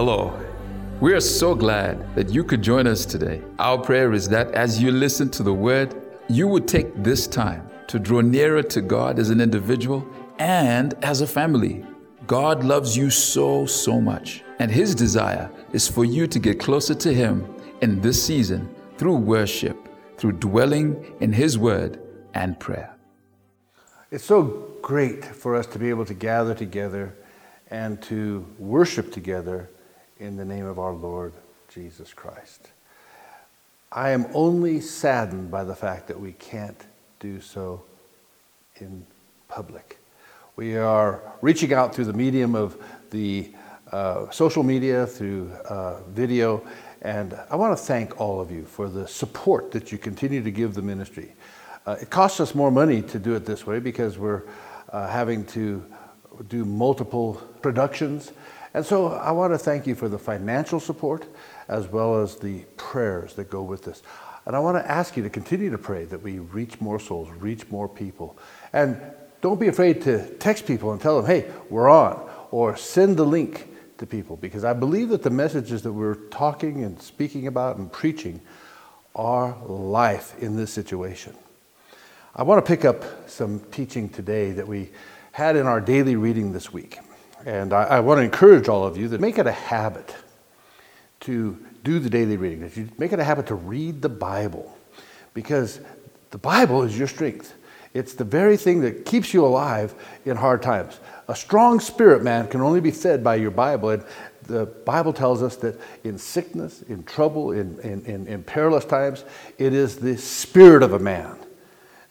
Hello. We are so glad that you could join us today. Our prayer is that as you listen to the word, you would take this time to draw nearer to God as an individual and as a family. God loves you so, so much, and His desire is for you to get closer to Him in this season through worship, through dwelling in His Word and prayer. It's so great for us to be able to gather together and to worship together in the name of our Lord Jesus Christ. I am only saddened by the fact that we can't do so in public. We are reaching out through the medium of the uh, social media, through uh, video, and I want to thank all of you for the support that you continue to give the ministry. Uh, it costs us more money to do it this way because we're uh, having to do multiple productions. And so I want to thank you for the financial support as well as the prayers that go with this. And I want to ask you to continue to pray that we reach more souls, reach more people. And don't be afraid to text people and tell them, hey, we're on, or send the link to people, because I believe that the messages that we're talking and speaking about and preaching are life in this situation. I want to pick up some teaching today that we had in our daily reading this week. And I, I want to encourage all of you that make it a habit to do the daily reading, that you make it a habit to read the Bible, because the Bible is your strength. It's the very thing that keeps you alive in hard times. A strong spirit, man, can only be fed by your Bible. And the Bible tells us that in sickness, in trouble, in, in, in, in perilous times, it is the spirit of a man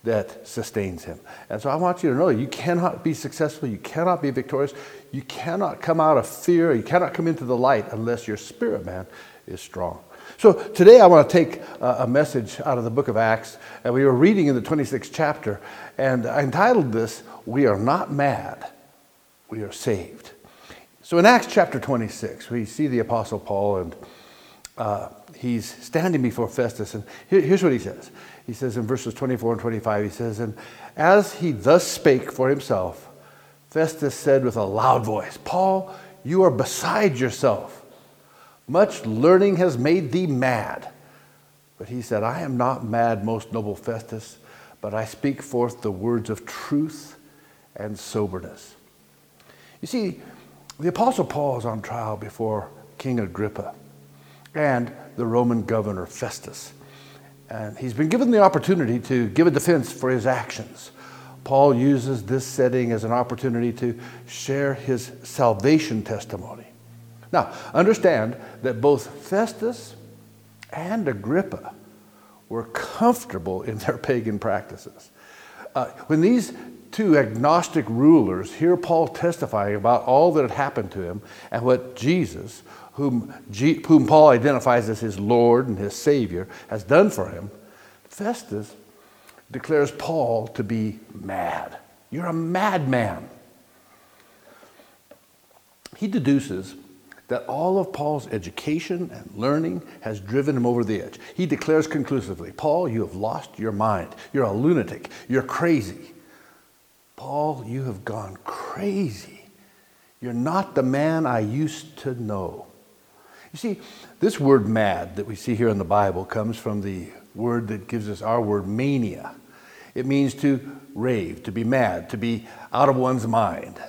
that sustains him. And so I want you to know you cannot be successful, you cannot be victorious, you cannot come out of fear, you cannot come into the light unless your spirit man is strong. So today I want to take a message out of the book of Acts, and we were reading in the 26th chapter, and I entitled this, We Are Not Mad, We Are Saved. So in Acts chapter 26, we see the Apostle Paul, and uh, he's standing before Festus, and here, here's what he says. He says in verses 24 and 25, he says, And as he thus spake for himself, Festus said with a loud voice, Paul, you are beside yourself. Much learning has made thee mad. But he said, I am not mad, most noble Festus, but I speak forth the words of truth and soberness. You see, the Apostle Paul is on trial before King Agrippa and the Roman governor Festus. And he's been given the opportunity to give a defense for his actions. Paul uses this setting as an opportunity to share his salvation testimony. Now, understand that both Festus and Agrippa were comfortable in their pagan practices. Uh, when these two agnostic rulers hear Paul testifying about all that had happened to him and what Jesus, whom, G, whom Paul identifies as his Lord and his Savior, has done for him, Festus declares Paul to be mad. You're a madman. He deduces that all of Paul's education and learning has driven him over the edge. He declares conclusively Paul, you have lost your mind. You're a lunatic. You're crazy. Paul, you have gone crazy. You're not the man I used to know. You see, this word mad that we see here in the Bible comes from the word that gives us our word mania. It means to rave, to be mad, to be out of one's mind.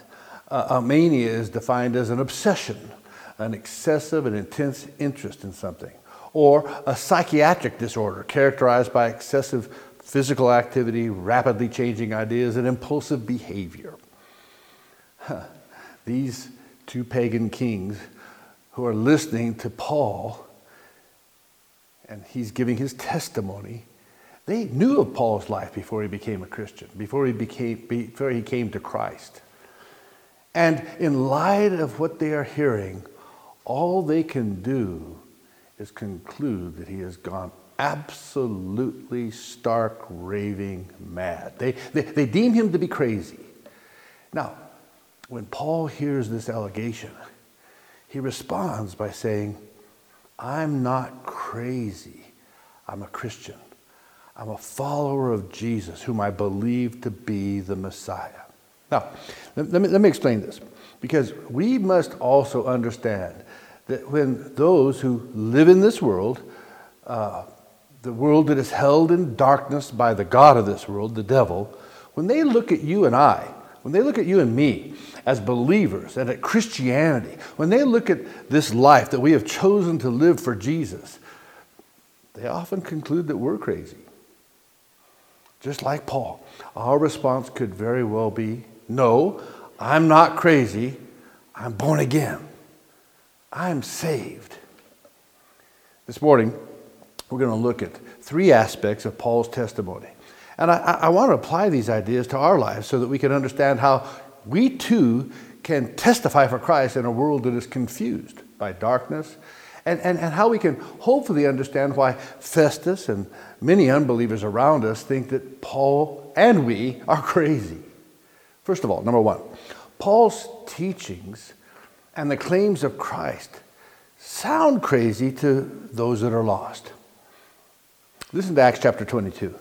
Uh, a mania is defined as an obsession, an excessive and intense interest in something, or a psychiatric disorder characterized by excessive physical activity, rapidly changing ideas, and impulsive behavior. Huh. These two pagan kings who are listening to Paul, and he's giving his testimony. They knew of Paul's life before he became a Christian, before he, became, before he came to Christ. And in light of what they are hearing, all they can do is conclude that he has gone absolutely stark raving mad. They, they, they deem him to be crazy. Now, when Paul hears this allegation, he responds by saying, I'm not crazy. I'm a Christian. I'm a follower of Jesus, whom I believe to be the Messiah. Now, let me, let me explain this, because we must also understand that when those who live in this world, uh, the world that is held in darkness by the God of this world, the devil, when they look at you and I, when they look at you and me as believers and at Christianity, when they look at this life that we have chosen to live for Jesus, they often conclude that we're crazy. Just like Paul, our response could very well be no, I'm not crazy. I'm born again. I'm saved. This morning, we're going to look at three aspects of Paul's testimony. And I, I, want to apply these ideas to our lives so that we can understand how we too can testify for Christ in a world that is confused by darkness, and, and, and how we can hopefully understand why Festus and many unbelievers around us think that Paul and we are crazy. First of all, number one, Paul's teachings and the claims of Christ sound crazy to those that are lost. Listen to Acts chapter 22,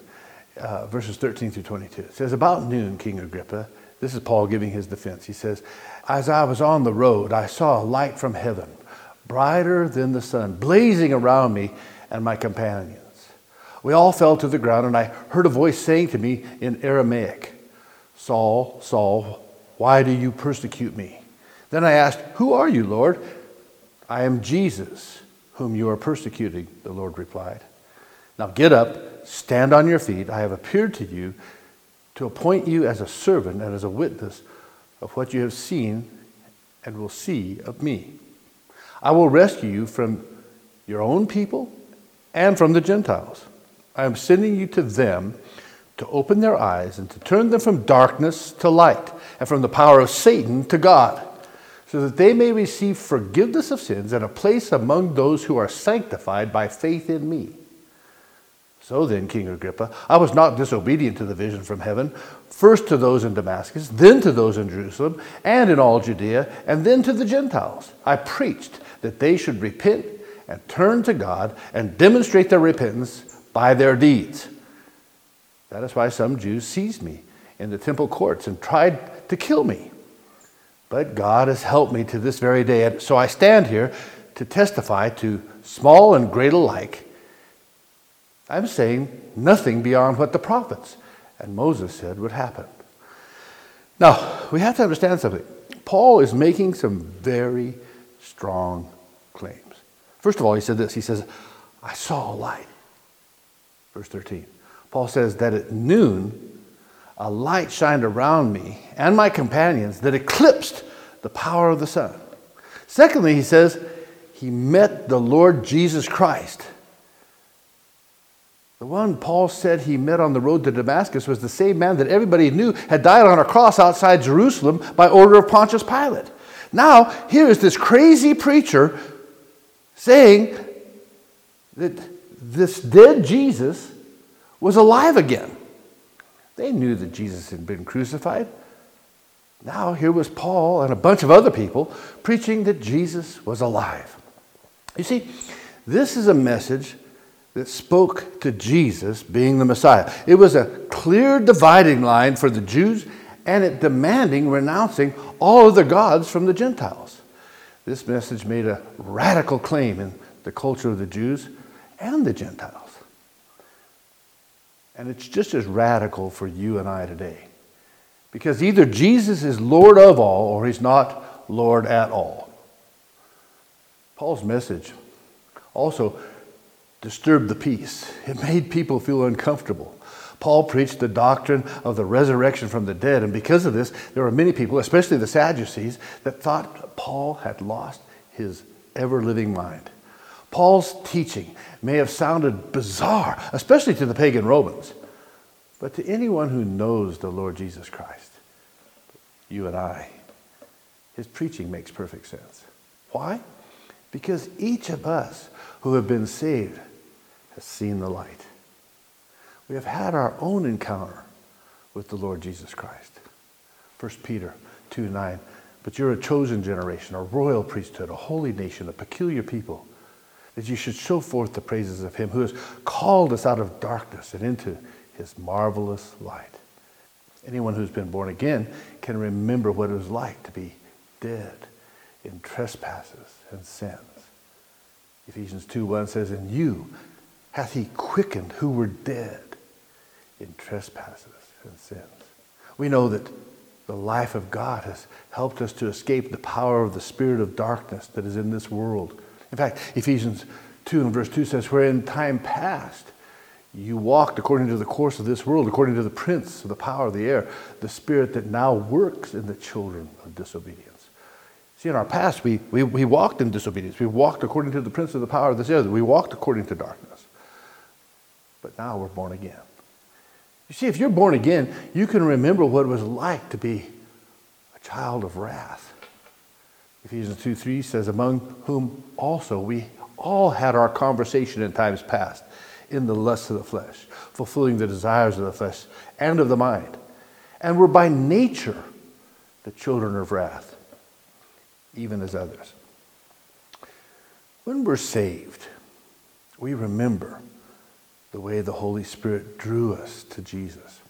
uh, verses 13 through 22. It says, About noon, King Agrippa, this is Paul giving his defense. He says, As I was on the road, I saw a light from heaven, brighter than the sun, blazing around me and my companions. We all fell to the ground, and I heard a voice saying to me in Aramaic, Saul, Saul, why do you persecute me? Then I asked, Who are you, Lord? I am Jesus, whom you are persecuting, the Lord replied. Now get up, stand on your feet. I have appeared to you to appoint you as a servant and as a witness of what you have seen and will see of me. I will rescue you from your own people and from the Gentiles. I am sending you to them to open their eyes and to turn them from darkness to light and from the power of Satan to God, so that they may receive forgiveness of sins and a place among those who are sanctified by faith in me. So then, King Agrippa, I was not disobedient to the vision from heaven, first to those in Damascus, then to those in Jerusalem, and in all Judea, and then to the Gentiles. I preached that they should repent and turn to God and demonstrate their repentance by their deeds. That is why some Jews seized me in the temple courts and tried to kill me. But God has helped me to this very day. And so I stand here to testify to small and great alike I'm saying nothing beyond what the prophets and Moses said would happen. Now, we have to understand something. Paul is making some very strong claims. First of all, he said this He says, I saw a light. Verse 13. Paul says that at noon, a light shined around me and my companions that eclipsed the power of the sun. Secondly, he says, he met the Lord Jesus Christ the one Paul said he met on the road to Damascus was the same man that everybody knew had died on a cross outside Jerusalem by order of Pontius Pilate. Now, here is this crazy preacher saying that this dead Jesus was alive again. They knew that Jesus had been crucified. Now, here was Paul and a bunch of other people preaching that Jesus was alive. You see, this is a message that spoke to Jesus being the Messiah. It was a clear dividing line for the Jews and it demanding renouncing all of the gods from the Gentiles. This message made a radical claim in the culture of the Jews and the Gentiles. And it's just as radical for you and I today. Because either Jesus is Lord of all or he's not Lord at all. Paul's message also disturbed the peace. It made people feel uncomfortable. Paul preached the doctrine of the resurrection from the dead, and because of this, there were many people, especially the Sadducees, that thought Paul had lost his ever living mind. Paul's teaching may have sounded bizarre, especially to the pagan Romans, but to anyone who knows the Lord Jesus Christ, you and I, his preaching makes perfect sense. Why? Because each of us who have been saved has seen the light. We have had our own encounter with the Lord Jesus Christ. 1 Peter 2 9. But you're a chosen generation, a royal priesthood, a holy nation, a peculiar people, that you should show forth the praises of him who has called us out of darkness and into his marvelous light. Anyone who's been born again can remember what it was like to be dead in trespasses and sins. Ephesians 2 1 says, In you hath he quickened who were dead in trespasses and sins. We know that the life of God has helped us to escape the power of the spirit of darkness that is in this world. In fact, Ephesians 2 and verse 2 says, Where in time past you walked according to the course of this world, according to the prince of the power of the air, the spirit that now works in the children of disobedience. See, in our past, we, we, we walked in disobedience. We walked according to the prince of the power of this air. We walked according to darkness. But now we're born again. You see, if you're born again, you can remember what it was like to be a child of wrath. Ephesians 2 3 says, Among whom also we all had our conversation in times past in the lusts of the flesh, fulfilling the desires of the flesh and of the mind. And were by nature the children of wrath, even as others. When we're saved, we remember the way the Holy Spirit drew us to Jesus.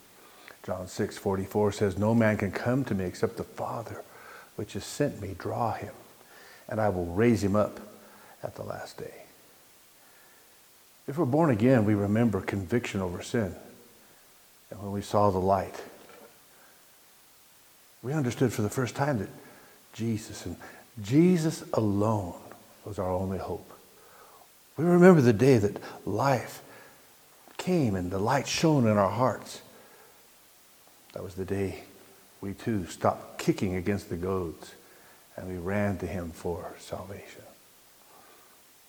John 6 44 says, No man can come to me except the Father which has sent me draw him, and I will raise him up at the last day. If we're born again, we remember conviction over sin. And when we saw the light, we understood for the first time that Jesus and Jesus alone was our only hope. We remember the day that life came and the light shone in our hearts. That was the day we too stopped kicking against the goads and we ran to him for salvation.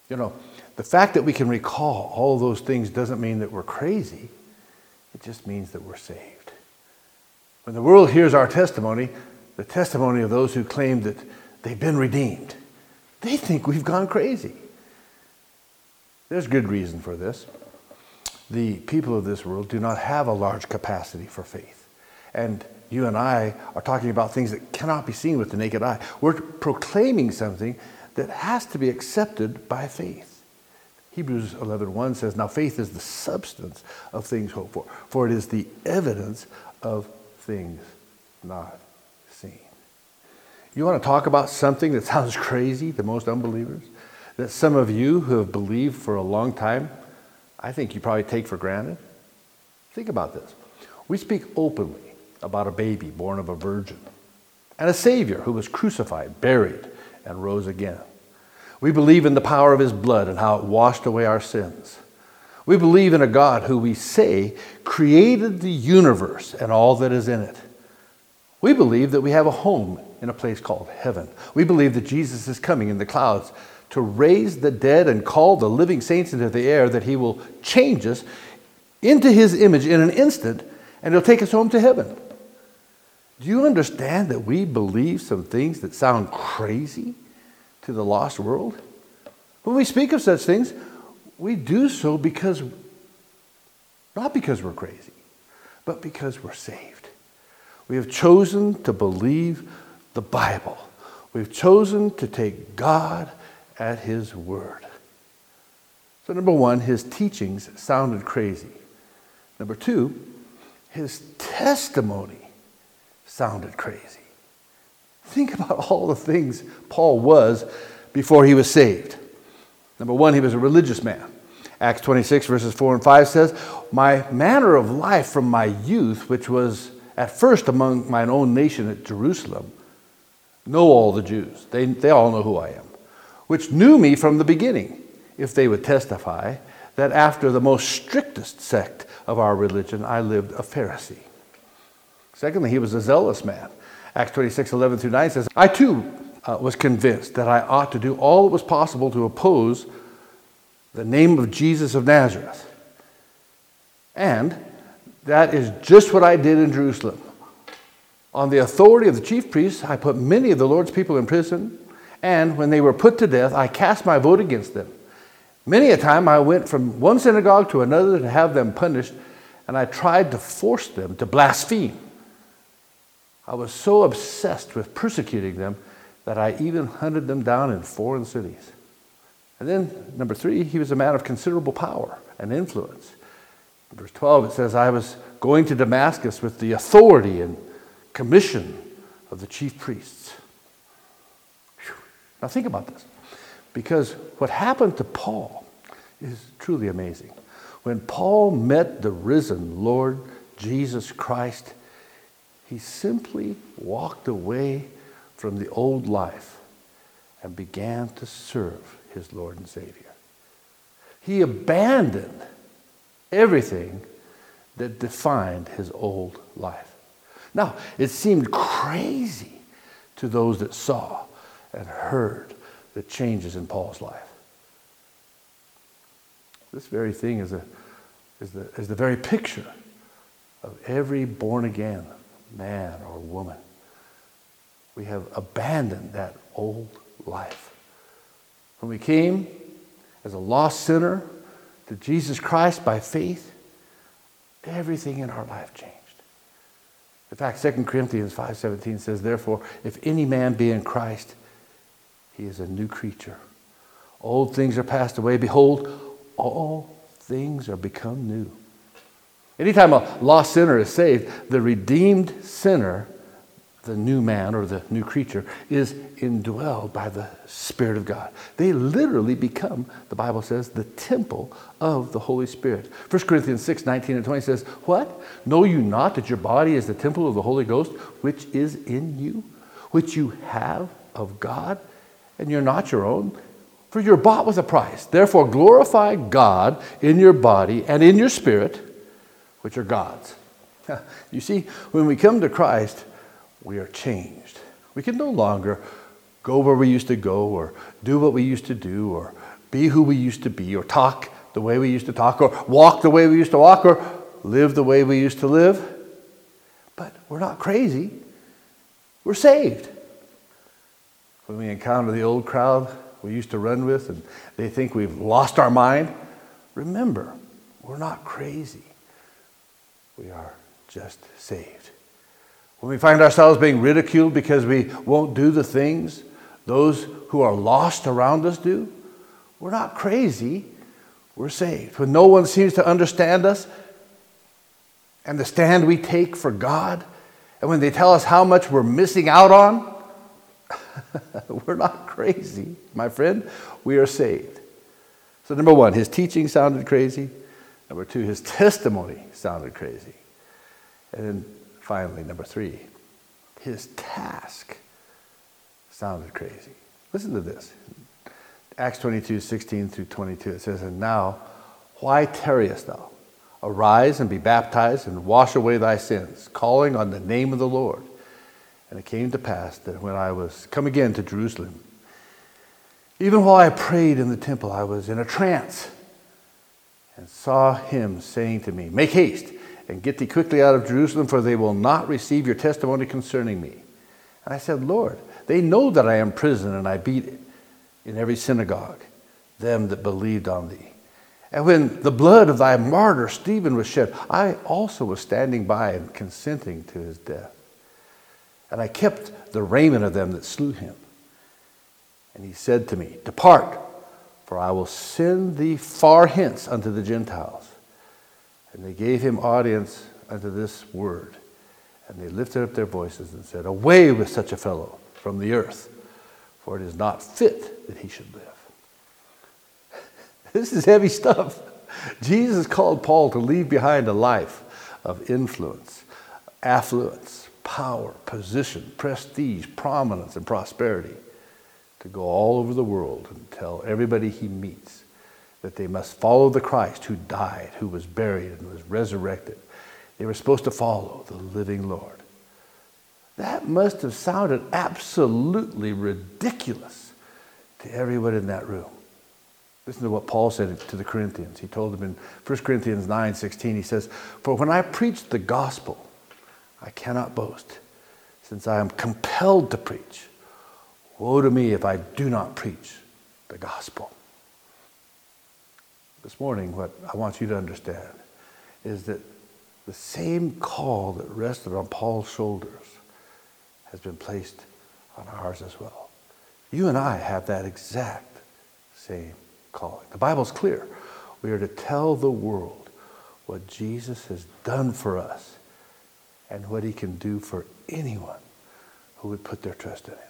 You know, the fact that we can recall all those things doesn't mean that we're crazy. It just means that we're saved. When the world hears our testimony, the testimony of those who claim that they've been redeemed, they think we've gone crazy. There's good reason for this. The people of this world do not have a large capacity for faith. And you and I are talking about things that cannot be seen with the naked eye. We're proclaiming something that has to be accepted by faith. Hebrews 11:1 says, "Now faith is the substance of things hoped for, for it is the evidence of things not seen." You want to talk about something that sounds crazy to most unbelievers? That some of you who have believed for a long time, I think you probably take for granted? Think about this. We speak openly about a baby born of a virgin and a Savior who was crucified, buried, and rose again. We believe in the power of his blood and how it washed away our sins. We believe in a God who we say created the universe and all that is in it. We believe that we have a home in a place called heaven. We believe that Jesus is coming in the clouds to raise the dead and call the living saints into the air, that he will change us into his image in an instant and he'll take us home to heaven. Do you understand that we believe some things that sound crazy to the lost world? When we speak of such things, we do so because, not because we're crazy, but because we're saved. We have chosen to believe the Bible. We've chosen to take God at His word. So, number one, his teachings sounded crazy. Number two, his testimony sounded crazy. Think about all the things Paul was before he was saved. Number one, he was a religious man. Acts 26, verses 4 and 5 says, My manner of life from my youth, which was at first among mine own nation at Jerusalem, know all the Jews. They, they all know who I am, which knew me from the beginning, if they would testify that after the most strictest sect of our religion, I lived a Pharisee. Secondly, he was a zealous man. Acts 26, 11 through 9 says, I too uh, was convinced that I ought to do all that was possible to oppose the name of Jesus of Nazareth. And that is just what I did in Jerusalem. On the authority of the chief priests, I put many of the Lord's people in prison, and when they were put to death, I cast my vote against them. Many a time I went from one synagogue to another to have them punished, and I tried to force them to blaspheme. I was so obsessed with persecuting them that I even hunted them down in foreign cities. And then, number three, he was a man of considerable power and influence. In verse 12, it says, I was going to Damascus with the authority and commission of the chief priests. Now, think about this. Because what happened to Paul is truly amazing. When Paul met the risen Lord Jesus Christ, he simply walked away from the old life and began to serve his Lord and Savior. He abandoned everything that defined his old life. Now, it seemed crazy to those that saw and heard the changes in Paul's life. This very thing is, a, is, the, is the very picture of every born again man or woman. We have abandoned that old life. When we came as a lost sinner to Jesus Christ by faith, everything in our life changed. In fact, 2 Corinthians 5:17 says, "Therefore, if any man be in Christ, he is a new creature. Old things are passed away; behold, all things are become new." Anytime a lost sinner is saved, the redeemed sinner the new man or the new creature is indwelled by the Spirit of God. They literally become, the Bible says, the temple of the Holy Spirit. 1 Corinthians 6 19 and 20 says, What? Know you not that your body is the temple of the Holy Ghost, which is in you, which you have of God, and you're not your own? For you're bought with a price. Therefore, glorify God in your body and in your spirit, which are God's. You see, when we come to Christ, we are changed. We can no longer go where we used to go or do what we used to do or be who we used to be or talk the way we used to talk or walk the way we used to walk or live the way we used to live. But we're not crazy. We're saved. When we encounter the old crowd we used to run with and they think we've lost our mind, remember, we're not crazy. We are just saved. When we find ourselves being ridiculed because we won't do the things those who are lost around us do, we're not crazy, we're saved. When no one seems to understand us and the stand we take for God, and when they tell us how much we're missing out on, we're not crazy, my friend. We are saved. So, number one, his teaching sounded crazy. Number two, his testimony sounded crazy. And then finally, number three, his task sounded crazy. Listen to this. Acts 22, 16 through 22. It says, And now, why tarriest thou? Arise and be baptized and wash away thy sins, calling on the name of the Lord. And it came to pass that when I was come again to Jerusalem, even while I prayed in the temple, I was in a trance and saw him saying to me, Make haste and get thee quickly out of Jerusalem, for they will not receive your testimony concerning me. And I said, Lord, they know that I am prison and I beat in every synagogue them that believed on thee. And when the blood of thy martyr Stephen was shed, I also was standing by and consenting to his death. And I kept the raiment of them that slew him. And he said to me, Depart, for I will send thee far hence unto the Gentiles. And they gave him audience unto this word. And they lifted up their voices and said, Away with such a fellow from the earth, for it is not fit that he should live. this is heavy stuff. Jesus called Paul to leave behind a life of influence, affluence, power, position, prestige, prominence, and prosperity, to go all over the world and tell everybody he meets that they must follow the Christ who died, who was buried, and was resurrected. They were supposed to follow the living Lord. That must have sounded absolutely ridiculous to everyone in that room. Listen to what Paul said to the Corinthians. He told them in 1 Corinthians 9 16, he says, For when I preached the gospel, I cannot boast, since I am compelled to preach. Woe to me if I do not preach the gospel. This morning, what I want you to understand is that the same call that rested on Paul's shoulders has been placed on ours as well. You and I have that exact same calling. The Bible's clear. We are to tell the world what Jesus has done for us and what he can do for anyone who would put their trust in him.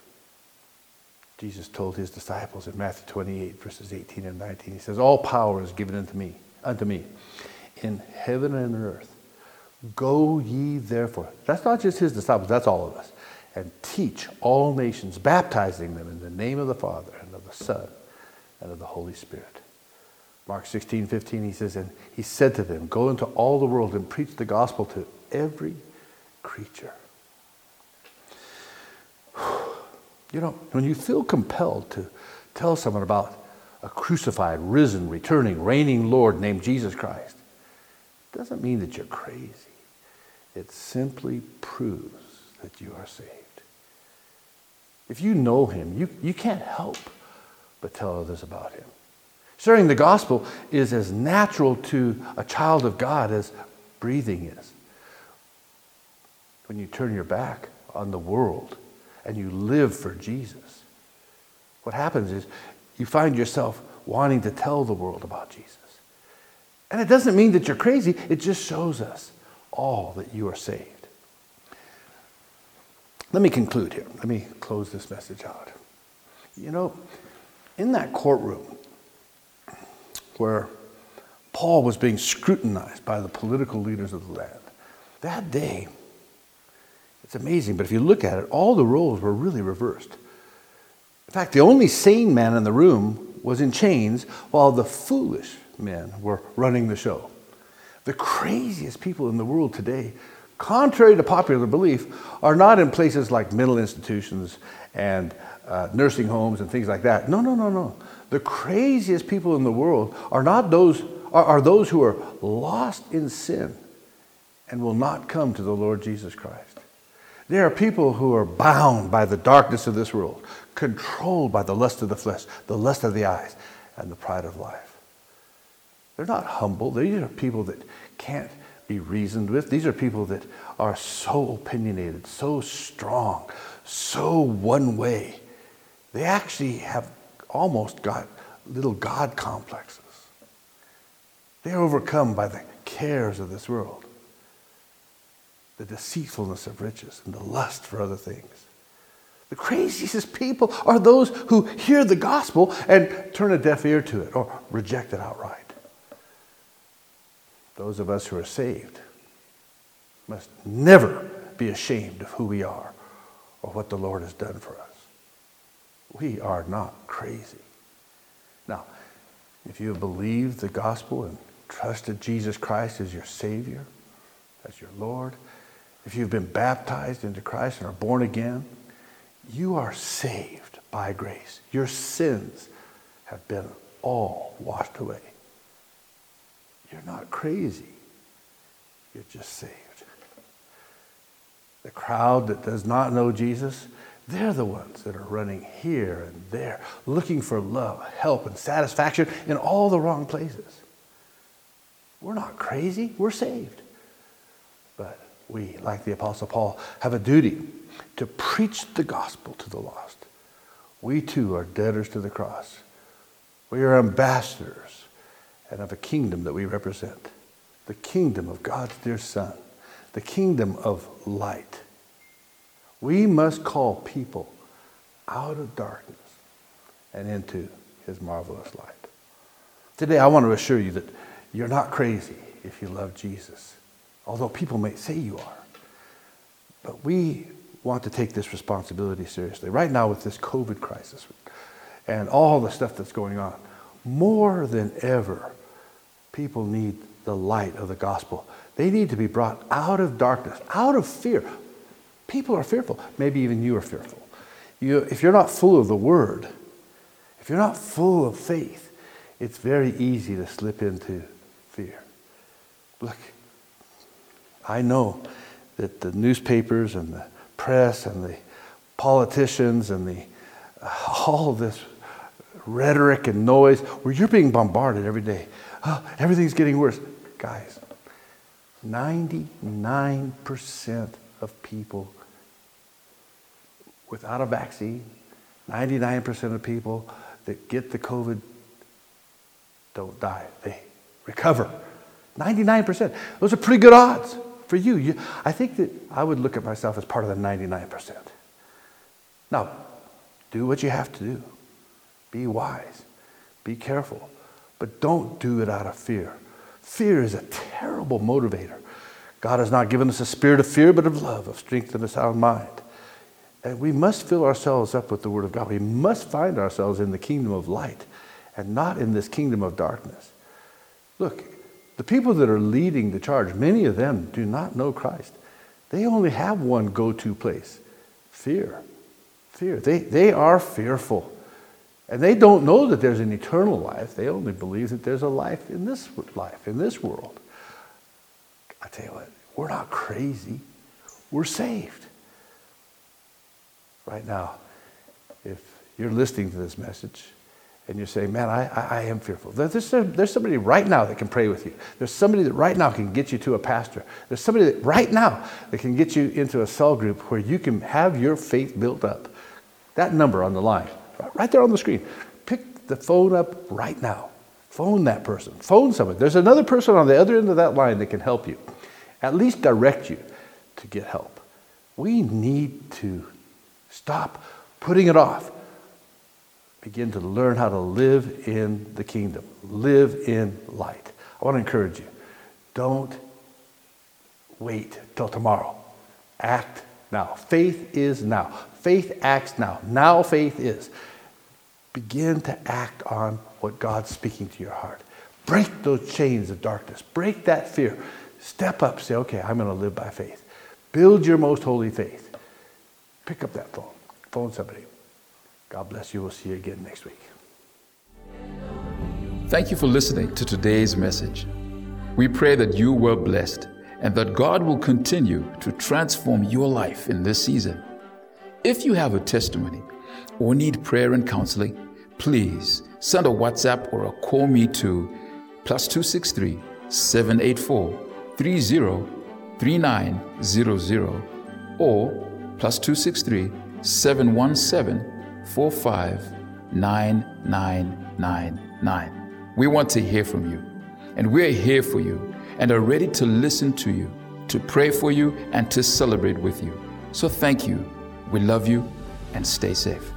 Jesus told his disciples in Matthew 28, verses 18 and 19. He says, All power is given unto me, unto me, in heaven and earth. Go ye therefore. That's not just his disciples, that's all of us. And teach all nations, baptizing them in the name of the Father and of the Son and of the Holy Spirit. Mark 16, 15, he says, And he said to them, Go into all the world and preach the gospel to every creature. You know, when you feel compelled to tell someone about a crucified, risen, returning, reigning Lord named Jesus Christ, it doesn't mean that you're crazy. It simply proves that you are saved. If you know him, you, you can't help but tell others about him. Sharing the gospel is as natural to a child of God as breathing is. When you turn your back on the world and you live for Jesus, what happens is you find yourself wanting to tell the world about Jesus. And it doesn't mean that you're crazy, it just shows us all that you are saved. Let me conclude here. Let me close this message out. You know, in that courtroom where Paul was being scrutinized by the political leaders of the land, that day, it's amazing, but if you look at it, all the roles were really reversed. In fact, the only sane man in the room was in chains while the foolish men were running the show. The craziest people in the world today, contrary to popular belief, are not in places like mental institutions and uh, nursing homes and things like that. No, no, no, no. The craziest people in the world are not those are, are those who are lost in sin and will not come to the Lord Jesus Christ. There are people who are bound by the darkness of this world, controlled by the lust of the flesh, the lust of the eyes, and the pride of life. They're not humble. These are people that can't be reasoned with. These are people that are so opinionated, so strong, so one way. They actually have almost got little God complexes. They're overcome by the cares of this world the deceitfulness of riches and the lust for other things. The craziest people are those who hear the gospel and turn a deaf ear to it or reject it outright. Those of us who are saved must never be ashamed of who we are or what the Lord has done for us. We are not crazy. Now, if you have believed the gospel and trusted Jesus Christ as your Savior, as your Lord, if you've been baptized into Christ and are born again, you are saved by grace. Your sins have been all washed away. You're not crazy. You're just saved. The crowd that does not know Jesus, they're the ones that are running here and there, looking for love, help, and satisfaction in all the wrong places. We're not crazy, we're saved. But we, like the Apostle Paul, have a duty to preach the gospel to the lost. We too are debtors to the cross. We are ambassadors and of a kingdom that we represent the kingdom of God's dear Son, the kingdom of light. We must call people out of darkness and into his marvelous light. Today, I want to assure you that you're not crazy if you love Jesus although people may say you are. But we want to take this responsibility seriously. Right now, with this COVID crisis and all the stuff that's going on, more than ever, people need the light of the gospel. They need to be brought out of darkness, out of fear. People are fearful. Maybe even you are fearful. You, if you're not full of the word, if you're not full of faith, it's very easy to slip into fear. Look, I know that the newspapers and the press and the politicians and the uh, all this rhetoric and noise where you're being bombarded every day. Oh, everything's getting worse. Guys, 99% of people without a vaccine, 99% of people that get the COVID don't die. They recover. 99%. Those are pretty good odds for you, you, I think that I would look at myself as part of the 99%. Now, Do what you have to do. Be wise. Be careful. But don't do it out of fear. Fear is a terrible motivator. God has not given us a spirit of fear, but of love, of strength, and a sound mind. And we must fill ourselves up with the Word of God. We must find ourselves in the kingdom of light and not in this kingdom of darkness. Look, the people that are leading the charge, many of them do not know Christ. They only have one go to place fear. Fear. They, they are fearful. And they don't know that there's an eternal life. They only believe that there's a life in this life, in this world. I tell you what, we're not crazy. We're saved. Right now, if you're listening to this message and you're saying, man, I, I, I am fearful. There's, there's somebody right now that can pray with you. There's somebody that right now can get you to a pastor. There's somebody that right now that can get you into a cell group where you can have your faith built up. That number on the line, right there on the screen. Pick the phone up right now. Phone that person. Phone someone. There's another person on the other end of that line that can help you, at least direct you to get help. We need to stop putting it off begin to learn how to live in the kingdom, live in light. I want to encourage you don't wait till tomorrow. Act now. Faith is now. Faith acts now. Now faith is. Begin to act on what God's speaking to your heart. Break those chains of darkness. Break that fear. Step up. Say, okay, I'm going to live by faith. Build your most holy faith. Pick up that phone. Phone somebody. God bless you. We'll see you again next week. Thank you for listening to today's message. We pray that you were blessed and that God will continue to transform your life in this season. If you have a testimony or need prayer and counseling, please send a WhatsApp or a call me to plus 263 784 303900 or plus 263 717 459999. We want to hear from you, and we're here for you and are ready to listen to you, to pray for you, and to celebrate with you. So thank you. We love you and stay safe.